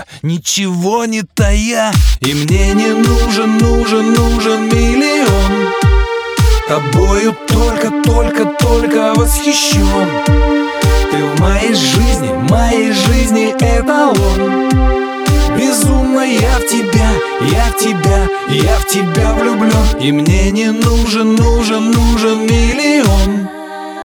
честно, ничего не тая. И мне не нужен, нужен, нужен миллион. Тобою только, только, только восхищен. Ты в моей жизни, моей жизни эталон Безумно я в тебя, я в тебя, я в тебя влюблен. И мне не нужен, нужен, нужен миллион.